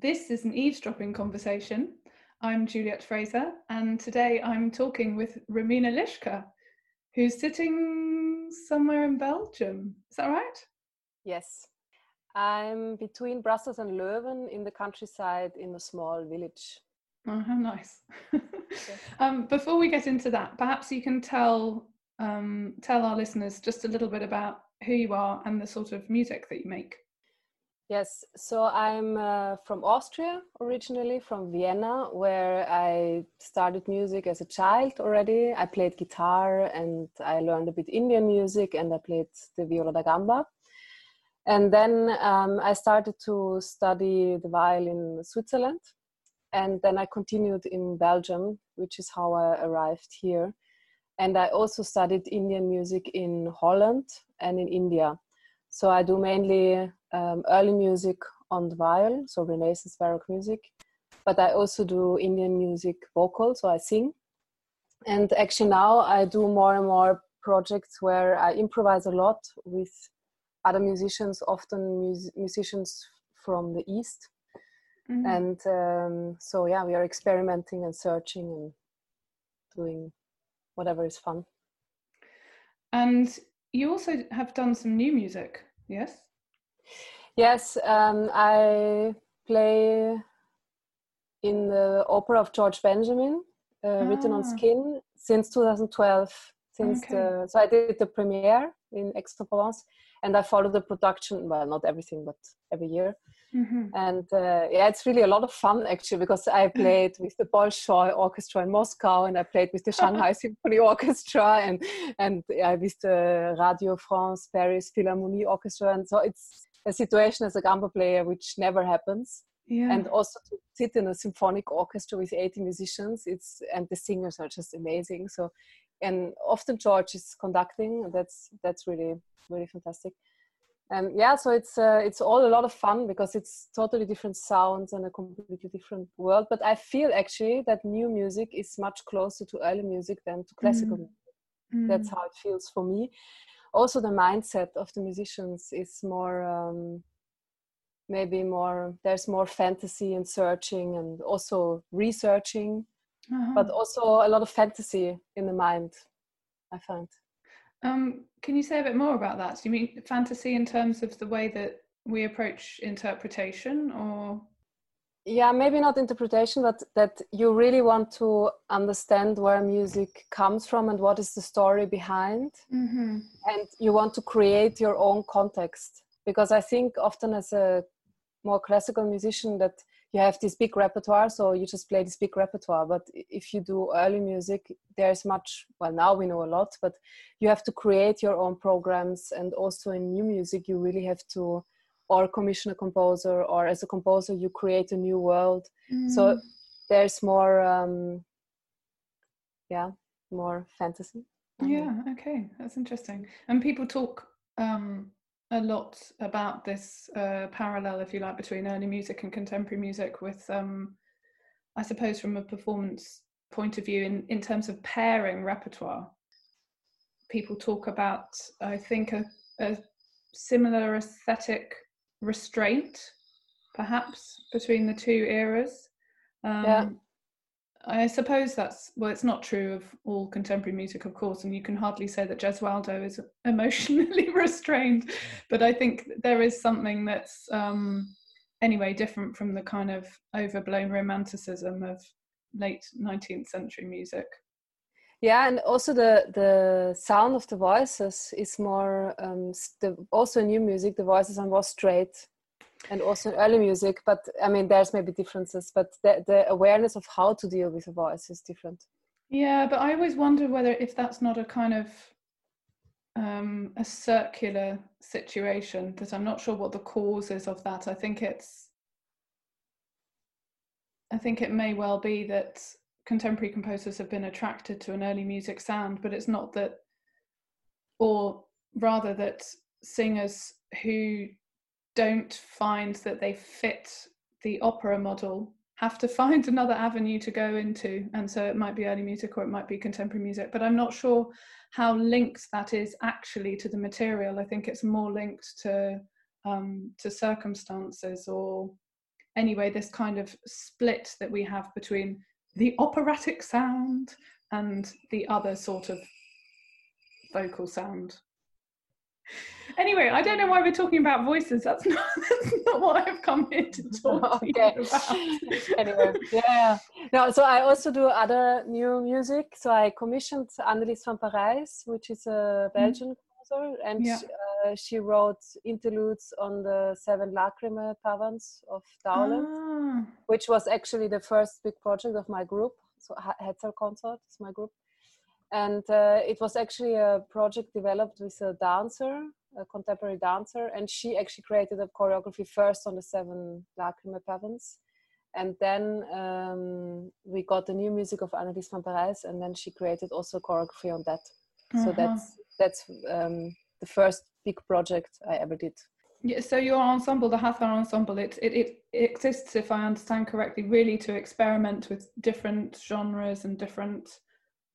This is an eavesdropping conversation. I'm Juliet Fraser, and today I'm talking with Romina Lischka, who's sitting somewhere in Belgium. Is that right? Yes. I'm between Brussels and Leuven in the countryside in a small village. Oh, how nice. um, before we get into that, perhaps you can tell um, tell our listeners just a little bit about who you are and the sort of music that you make. Yes, so I'm uh, from Austria originally, from Vienna, where I started music as a child already. I played guitar and I learned a bit Indian music and I played the viola da gamba. And then um, I started to study the violin in Switzerland. And then I continued in Belgium, which is how I arrived here. And I also studied Indian music in Holland and in India. So I do mainly um, early music on the viol, so Renaissance Baroque music, but I also do Indian music vocal, so I sing. And actually now I do more and more projects where I improvise a lot with other musicians, often mus- musicians from the East. Mm-hmm. And um, so, yeah, we are experimenting and searching and doing whatever is fun. And you also have done some new music, yes? Yes, um, I play in the opera of George Benjamin, uh, ah. written on ah. skin, since 2012. Since okay. the, so I did the premiere in Aix-en-Provence, and I follow the production. Well, not everything, but every year. Mm-hmm. And uh, yeah, it's really a lot of fun actually because I played with the Bolshoi Orchestra in Moscow, and I played with the Shanghai Symphony Orchestra, and and yeah, with the Radio France Paris Philharmonie Orchestra, and so it's a situation as a gamba player which never happens. Yeah. And also to sit in a symphonic orchestra with 80 musicians, it's and the singers are just amazing. So, and often George is conducting. That's that's really really fantastic and yeah so it's uh, it's all a lot of fun because it's totally different sounds and a completely different world but i feel actually that new music is much closer to early music than to classical mm. music mm. that's how it feels for me also the mindset of the musicians is more um, maybe more there's more fantasy and searching and also researching uh-huh. but also a lot of fantasy in the mind i find um, can you say a bit more about that? Do you mean fantasy in terms of the way that we approach interpretation or? Yeah, maybe not interpretation, but that you really want to understand where music comes from and what is the story behind. Mm-hmm. And you want to create your own context. Because I think often as a more classical musician, that you have this big repertoire so you just play this big repertoire. But if you do early music there's much well now we know a lot but you have to create your own programs. And also in new music you really have to or commission a composer or as a composer you create a new world. Mm. so there's more um yeah more fantasy. Yeah okay that's interesting. And people talk um a lot about this uh, parallel, if you like, between early music and contemporary music, with um, I suppose from a performance point of view, in, in terms of pairing repertoire. People talk about, I think, a, a similar aesthetic restraint, perhaps, between the two eras. Um, yeah. I suppose that's well, it's not true of all contemporary music, of course, and you can hardly say that Gesualdo is emotionally restrained. But I think there is something that's um, anyway different from the kind of overblown romanticism of late 19th century music. Yeah, and also the the sound of the voices is more um, the, also new music. The voices are more straight and also in early music but i mean there's maybe differences but the, the awareness of how to deal with a voice is different. Yeah but i always wonder whether if that's not a kind of um, a circular situation that i'm not sure what the cause is of that. I think it's i think it may well be that contemporary composers have been attracted to an early music sound but it's not that or rather that singers who don't find that they fit the opera model have to find another avenue to go into and so it might be early music or it might be contemporary music but i'm not sure how linked that is actually to the material i think it's more linked to um, to circumstances or anyway, this kind of split that we have between the operatic sound and the other sort of vocal sound. Anyway, I don't know why we're talking about voices. That's not, that's not what I've come here to talk okay. to about. anyway, yeah. No, so I also do other new music. So I commissioned Annelies van Parijs, which is a mm-hmm. Belgian composer, and yeah. uh, she wrote interludes on the seven Lachrimae pavans of Dowland, ah. which was actually the first big project of my group. So Hathor Consort is my group and uh, it was actually a project developed with a dancer a contemporary dancer and she actually created a choreography first on the seven Lachrimae pavans and then um, we got the new music of Annelies van Parijs and then she created also choreography on that. Uh-huh. so that's that's um, the first big project I ever did. Yeah, so your ensemble, the Hathor ensemble, it, it, it exists, if I understand correctly, really to experiment with different genres and different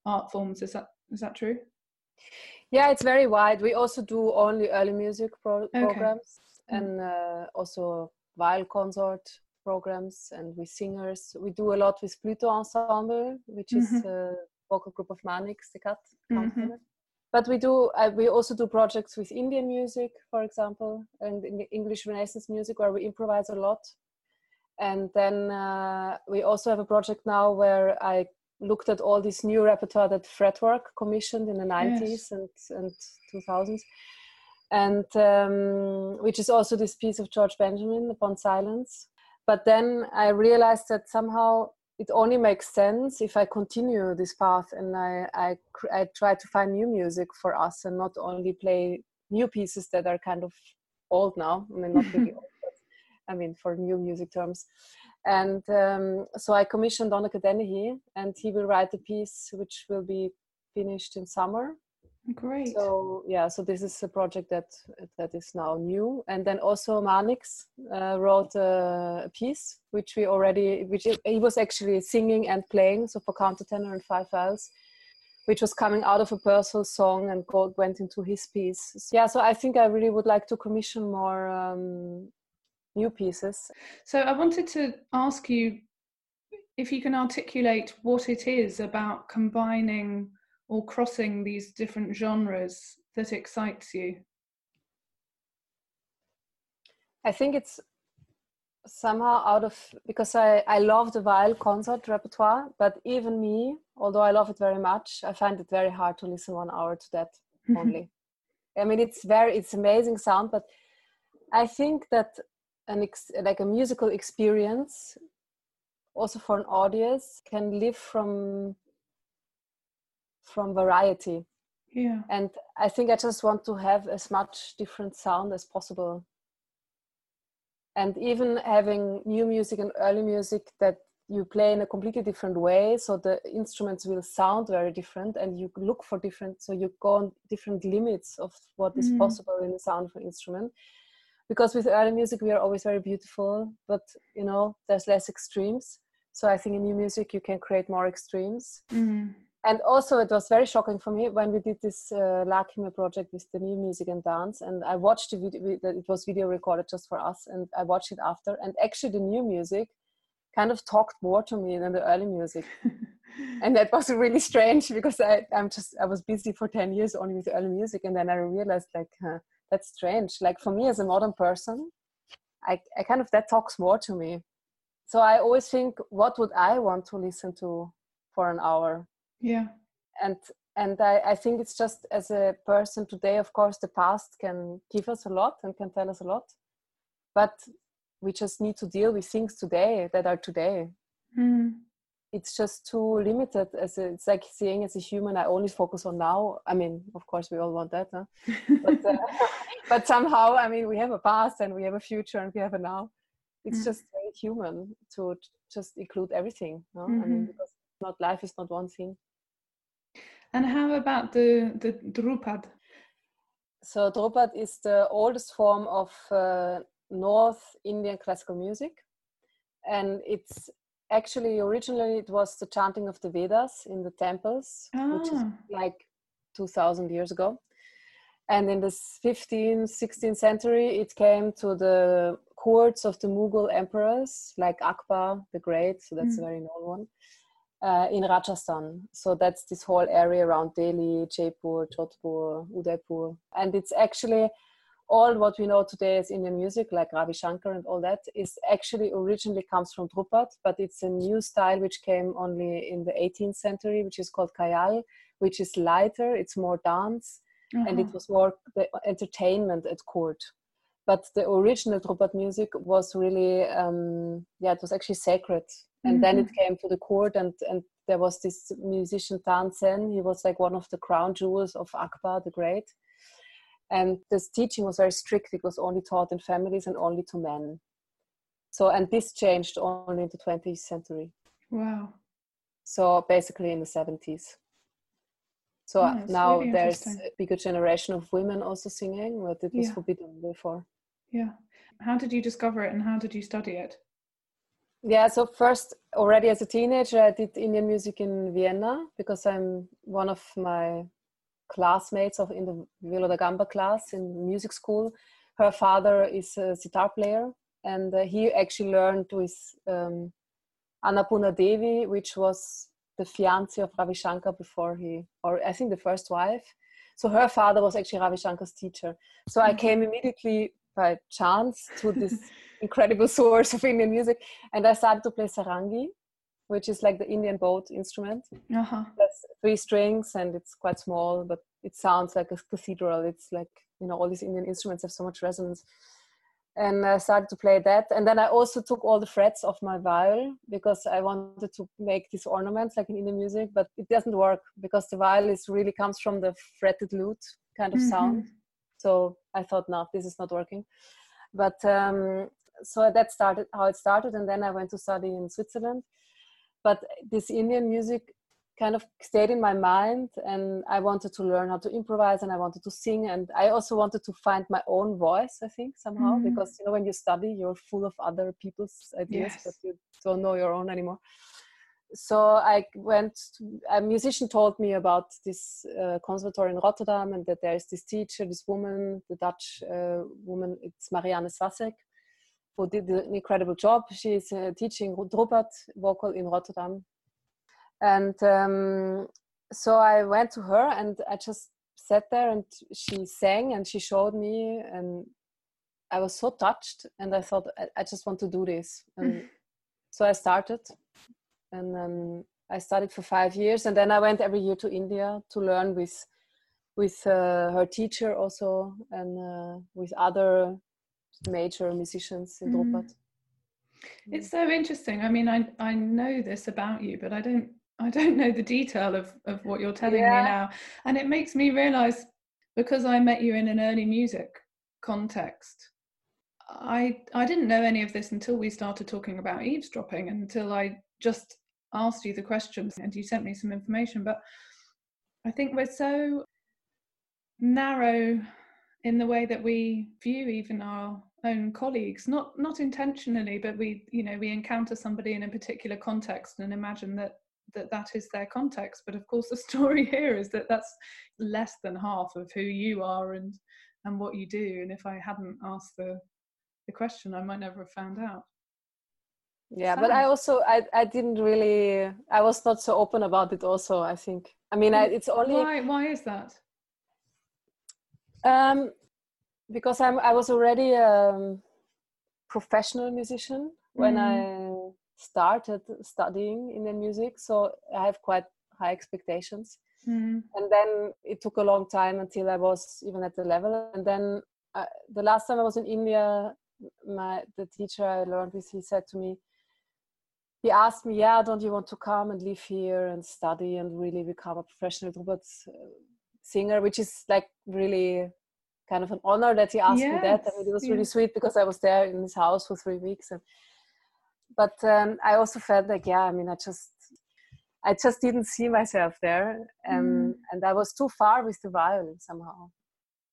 art forms. Is that is that true? Yeah, it's very wide. We also do only early music pro- okay. programs mm. and uh, also viol consort programs and with singers. We do a lot with Pluto Ensemble, which mm-hmm. is a vocal group of Marnix, De Cat. Mm-hmm. But we do. Uh, we also do projects with Indian music, for example, and English Renaissance music, where we improvise a lot. And then uh, we also have a project now where I looked at all this new repertoire that Fretwork commissioned in the 90s yes. and, and 2000s and um, which is also this piece of george benjamin upon silence. But then i realized that somehow it only makes sense if i continue this path and i i, I try to find new music for us and not only play new pieces that are kind of old now i mean not really old but i mean for new music terms and um, so I commissioned Donnacha Dennehy, and he will write a piece which will be finished in summer. Great. So yeah, so this is a project that that is now new, and then also Marnix uh, wrote a, a, piece which we already, which he was actually singing and playing, so for countertenor and five viols, which was coming out of a personal song and go, went into his piece. So, yeah, so I think I really would like to commission more um, new pieces. So I wanted to ask you if you can articulate what it is about combining or crossing these different genres that excites you. I think it's somehow out of because I, I love the viol consort repertoire, but even me, although I love it very much, I find it very hard to listen one hour to that only. I mean, it's very it's amazing sound, but I think that an ex- like a musical experience also for an audience can live from from variety. Yeah. And i think i just want to have as much different sound as possible. And even having new music and early music that you play in a completely different way so the instruments will sound very different and you look for different so you go on different limits of what is mm. possible in the sound of an instrument because with early music we are always very beautiful but you know there's less extremes. So i think in new music you can create more extremes. Mm-hmm. and also it was very shocking for me when we did this uh, Lachrimae project with the new music and dance and i watched the video it was video recorded just for us and i watched it after and actually the new music kind of talked more to me than the early music. And that was really strange because I, i'm just i was busy for 10 years only with early music and then i realized like huh, that's strange. Like for me as a modern person I, I kind of that talks more to me. So i always think what would i want to listen to for an hour? Yeah. And and I, I think it's just as a person today of course the past can give us a lot and can tell us a lot. But we just need to deal with things today that are today. Mm it's just too limited as a, it's like saying as a human i only focus on now i mean of course we all want that huh? but, uh, but somehow i mean we have a past and we have a future and we have a now it's mm. just very human to just include everything no? mm-hmm. i mean mm-hmm. because not life is not one thing and how about the the Dhrupad so Dhrupad is the oldest form of uh, north indian classical music and it's actually originally it was the chanting of the vedas in the temples ah. which is ah. like 2000 years ago and in the 15th 16th century it came to the courts of the Mughal emperors, like Akbar the Great, so that's mm. a very known one, uh, in Rajasthan. So that's this whole area around Delhi, Jaipur, Jodhpur, Udaipur. And it's actually all what we know today as Indian music, like Ravi Shankar and all that, is actually originally comes from Dhrupad, but it's a new style which came only in the 18th century, which is called Khyal, which is lighter, it's more dance, uh-huh. and it uh-huh. was more the entertainment at court. But the original Dhrupad music was really, um, yeah, it was actually sacred. And mm-hmm. then it mm-hmm. came to the court, and, and there was this musician Tansen. He was like one of the crown jewels of Akbar the Great and this teaching was very strict. It was only taught in families and only to men. So and this changed only in the 20th century. Wow. So basically in the 70s so oh, now really there's a bigger generation of women also singing but it was yeah. forbidden before. Yeah. How did you discover it and how did you study it? Yeah so first already as a teenager i did indian music in vienna because i'm one of my classmates of in the Viola da Gamba class in music school. Her father is a sitar player, and uh, he actually learned with um, Annapurna Devi, which was the fiance of Ravi Shankar before he, or I think the first wife. So her father was actually Ravi Shankar's teacher. So I came immediately by chance to this incredible source of Indian music, and I started to play sarangi which is like the Indian boat instrument. Uh-huh. That's three strings and it's quite small, but it sounds like a cathedral. It's like, you know, all these Indian instruments have so much resonance. And I started to play that. And then I also took all the frets of my viol because I wanted to make these ornaments like in Indian music, but it doesn't work because the viol is really comes from the fretted lute kind of mm-hmm. sound. So I thought, no, this is not working. But um, so that started how it started. And then I went to study in Switzerland but this Indian music kind of stayed in my mind and I wanted to learn how to improvise and I wanted to sing and I also wanted to find my own voice I think somehow mm. because you know when you study you're full of other people's ideas yes. but you don't know your own anymore so I went to, a musician told me about this uh, conservatory in Rotterdam and that there is this teacher this woman the Dutch uh, woman it's Marianne Svašek who did an incredible job. She's uh, teaching Dhrupad vocal in Rotterdam. And um, so I went to her and I just sat there and she sang and she showed me and I was so touched and I thought I, I just want to do this. And so I started and then I studied for five years and then I went every year to India to learn with with uh, her teacher also and uh, with other major musicians in mm. It's so interesting. I mean, I I know this about you, but I don't I don't know the detail of of what you're telling yeah. me now, and it makes me realize because I met you in an early music context. I I didn't know any of this until we started talking about eavesdropping, until I just asked you the questions and you sent me some information. But I think we're so narrow in the way that we view even our own colleagues not not intentionally but we you know we encounter somebody in a particular context and imagine that that that is their context. But of course the story here is that that's less than half of who you are and and what you do. And if i hadn't asked the the question i might never have found out. Yeah Sad. but i also I, I didn't really i was not so open about it also i think. I mean I, it's only why why is that? Um, because I'm I was already a professional musician when mm. I started studying in Indian music, so I have quite high expectations. Mm. And then it took a long time until I was even at the level. And then uh, the last time I was in India, my the teacher I learned with, he said to me, he asked me, "Yeah, don't you want to come and live here and study and really become a professional Dhrupad singer, which is like really kind of an honor that he asked yes. me that. I mean, it was really sweet because I was there in his house for three weeks. And, but um, I also felt like, yeah, I mean, I just, I just didn't see myself there, and mm. and I was too far with the violin somehow.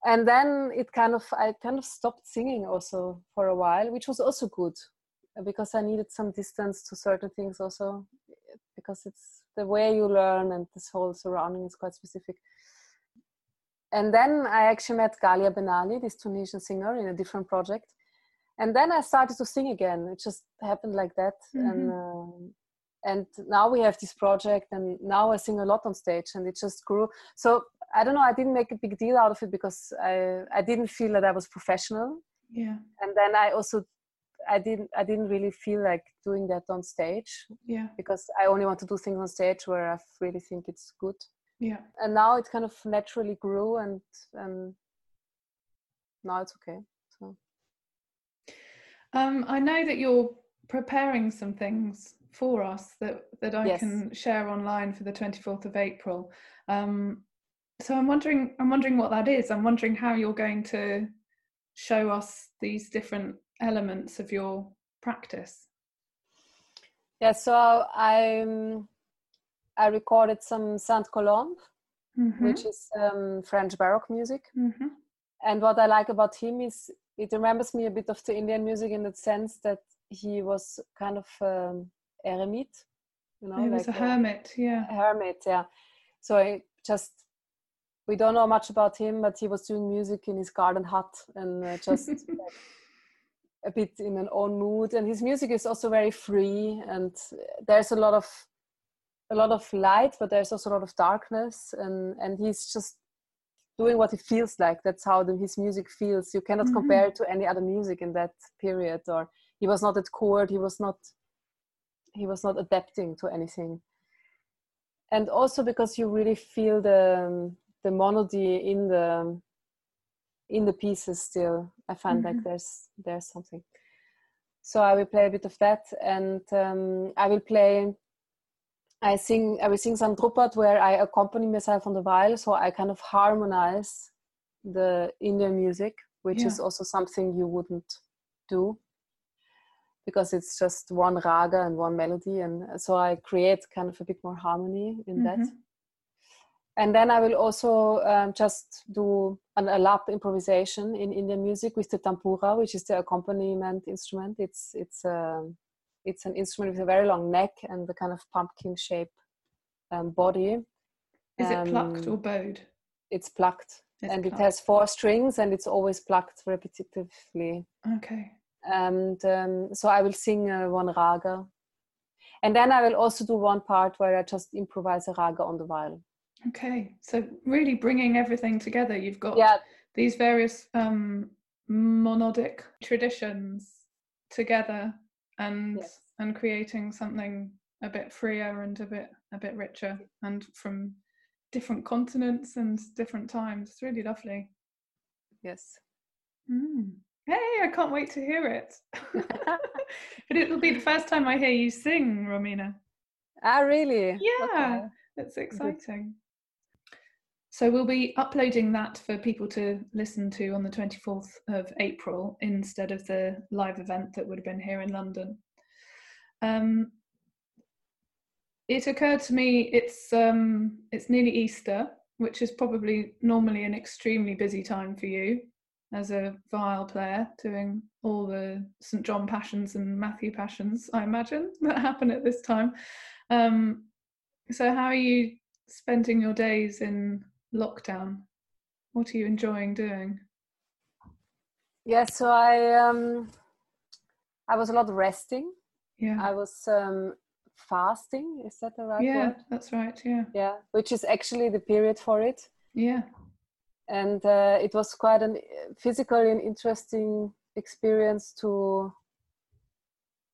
And then it kind of, I kind of stopped singing also for a while, which was also good because I needed some distance to certain things also because it's the way you learn and this whole surrounding is quite specific and then I actually met Ghalia Benali, this Tunisian singer, in a different project. and then I started to sing again. It just happened like that, mm-hmm. and um, and now we have this project, and now I sing a lot on stage, and it just grew. So I don't know. I didn't make a big deal out of it because I I didn't feel that I was professional. Yeah. And then I also I didn't I didn't really feel like doing that on stage. Yeah. Because I only want to do things on stage where I really think it's good. Yeah. And now it kind of naturally grew and and now it's okay. So um I know that you're preparing some things for us that that I yes. can share online for the 24th of April. Um so I'm wondering I'm wondering what that is. I'm wondering how you're going to show us these different elements of your practice? Yeah, so I I recorded some Saint Colombe, mm-hmm. which is um, French Baroque music. Mm-hmm. And what I like about him is it remembers me a bit of the Indian music in the sense that he was kind of um, eremite, you know, he was like a hermit, yeah, a hermit, yeah. So I just we don't know much about him, but he was doing music in his garden hut and uh, just a bit in an own mood and his music is also very free and there's a lot of a lot of light but there's also a lot of darkness and and he's just doing what he feels like that's how the, his music feels you cannot mm-hmm. compare it to any other music in that period or he was not at court he was not he was not adapting to anything and also because you really feel the the monody in the in the pieces still i find mm-hmm. like there's there's something so i will play a bit of that and um, i will play i sing i will sing some Dhrupad where i accompany myself on the viol so i kind of harmonize the indian music which yeah. is also something you wouldn't do because it's just one raga and one melody and so i create kind of a bit more harmony in mm-hmm. that and then I will also um, just do an, alap improvisation in Indian music with the tampura, which is the accompaniment instrument. It's it's a um, it's an instrument with a very long neck and the kind of pumpkin shape um, body. Is it plucked or um, bowed? It's plucked, it's and plucked. it has four strings, and it's always plucked repetitively. Okay. And um, so I will sing uh, one raga, and then I will also do one part where I just improvise a raga on the violin. Okay, so really bringing everything together, you've got yeah. these various um, monodic traditions together, and yes. and creating something a bit freer and a bit a bit richer, and from different continents and different times. It's really lovely. Yes. Mm. Hey, I can't wait to hear it. but it'll be the first time I hear you sing, Romina. Ah, really? Yeah, okay. it's exciting. So we'll be uploading that for people to listen to on the 24th of April instead of the live event that would have been here in London. Um, it occurred to me it's um, it's nearly Easter, which is probably normally an extremely busy time for you as a viol player, doing all the St John Passions and Matthew Passions, I imagine, that happen at this time. Um, so how are you spending your days in lockdown? What are you enjoying doing? Yeah, so I um, I was a lot resting. Yeah, I was um, fasting. Is that the right yeah, word? that's right. Yeah, yeah, which is actually the period for it. Yeah, and uh, it was quite a physically and interesting experience to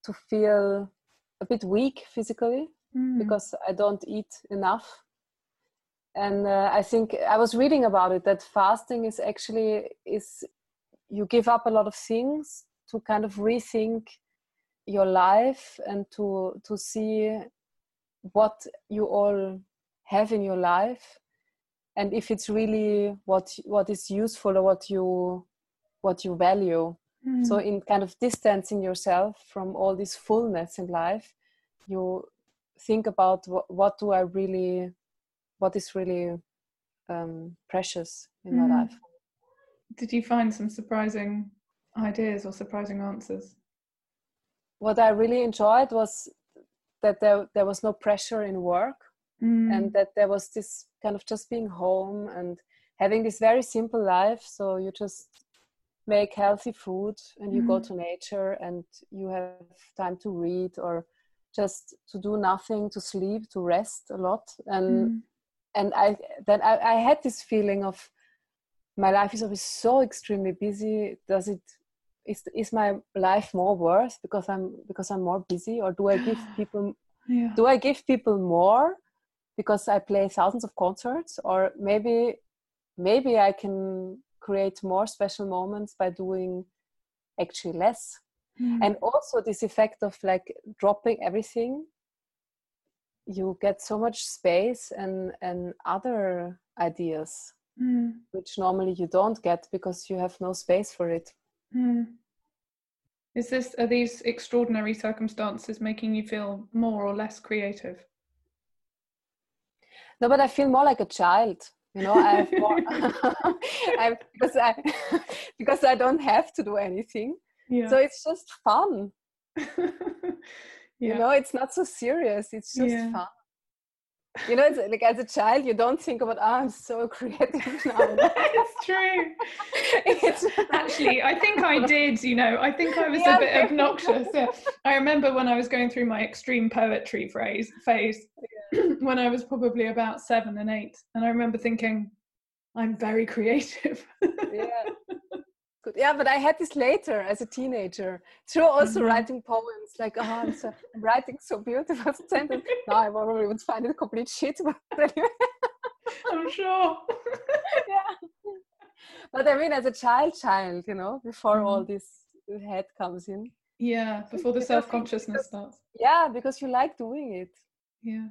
to feel a bit weak physically mm. because I don't eat enough and uh, i think i was reading about it that fasting is actually is you give up a lot of things to kind of rethink your life and to to see what you all have in your life and if it's really what what is useful or what you what you value mm. so in kind of distancing yourself from all this fullness in life you think about what, what do i really what is really um, precious in mm. my life. Did you find some surprising ideas or surprising answers? What I really enjoyed was that there, there was no pressure in work mm. and that there was this kind of just being home and having this very simple life. So you just make healthy food and you mm. go to nature and you have time to read or just to do nothing to sleep to rest a lot and mm. And i then I, I had this feeling of my life is always so extremely busy. Does it is is my life more worth because i'm because i'm more busy? Or do i give people yeah. do i give people more because i play thousands of concerts? Or maybe maybe i can create more special moments by doing actually less. Mm. and also this effect of like dropping everything you get so much space and and other ideas mm. which normally you don't get because you have no space for it mm. is this are these extraordinary circumstances making you feel more or less creative no but i feel more like a child you know i have more I, because i because i don't have to do anything yeah. so it's just fun yeah. you know it's not so serious it's just yeah. fun you know it's like as a child you don't think about oh i'm so creative now it's true it's actually i think i did you know i think i was yeah, a bit obnoxious yeah. i remember when i was going through my extreme poetry phrase phase when i was probably about seven and eight and i remember thinking i'm very creative yeah. Yeah, but I had this later as a teenager through also mm-hmm. writing poems. Like, oh, I'm, so, I'm writing so beautiful sentence. now I probably would find it complete shit, but anyway. I'm sure. yeah. But I mean, as a child, child, you know, before mm-hmm. all this head comes in. Yeah, before the self consciousness starts. Yeah, because you like doing it. Yeah.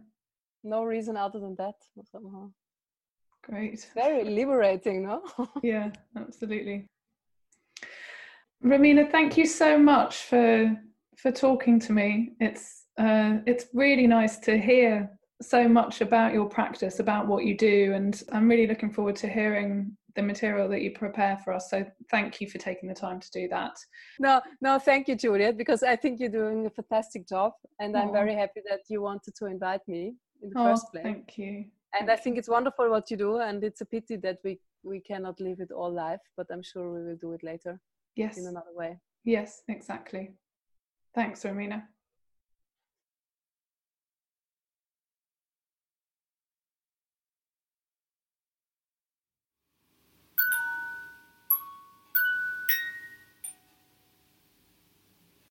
No reason other than that somehow. Great. very liberating, no? yeah, absolutely. Romina, thank you so much for for talking to me. It's uh, it's really nice to hear so much about your practice, about what you do, and I'm really looking forward to hearing the material that you prepare for us. So thank you for taking the time to do that. No, no, thank you, Juliet, because I think you're doing a fantastic job, and I'm very happy that you wanted to invite me in the first place. Thank you. And I think it's wonderful what you do, and it's a pity that we we cannot live it all live, but I'm sure we will do it later yes. in another way. Yes exactly. Thanks romina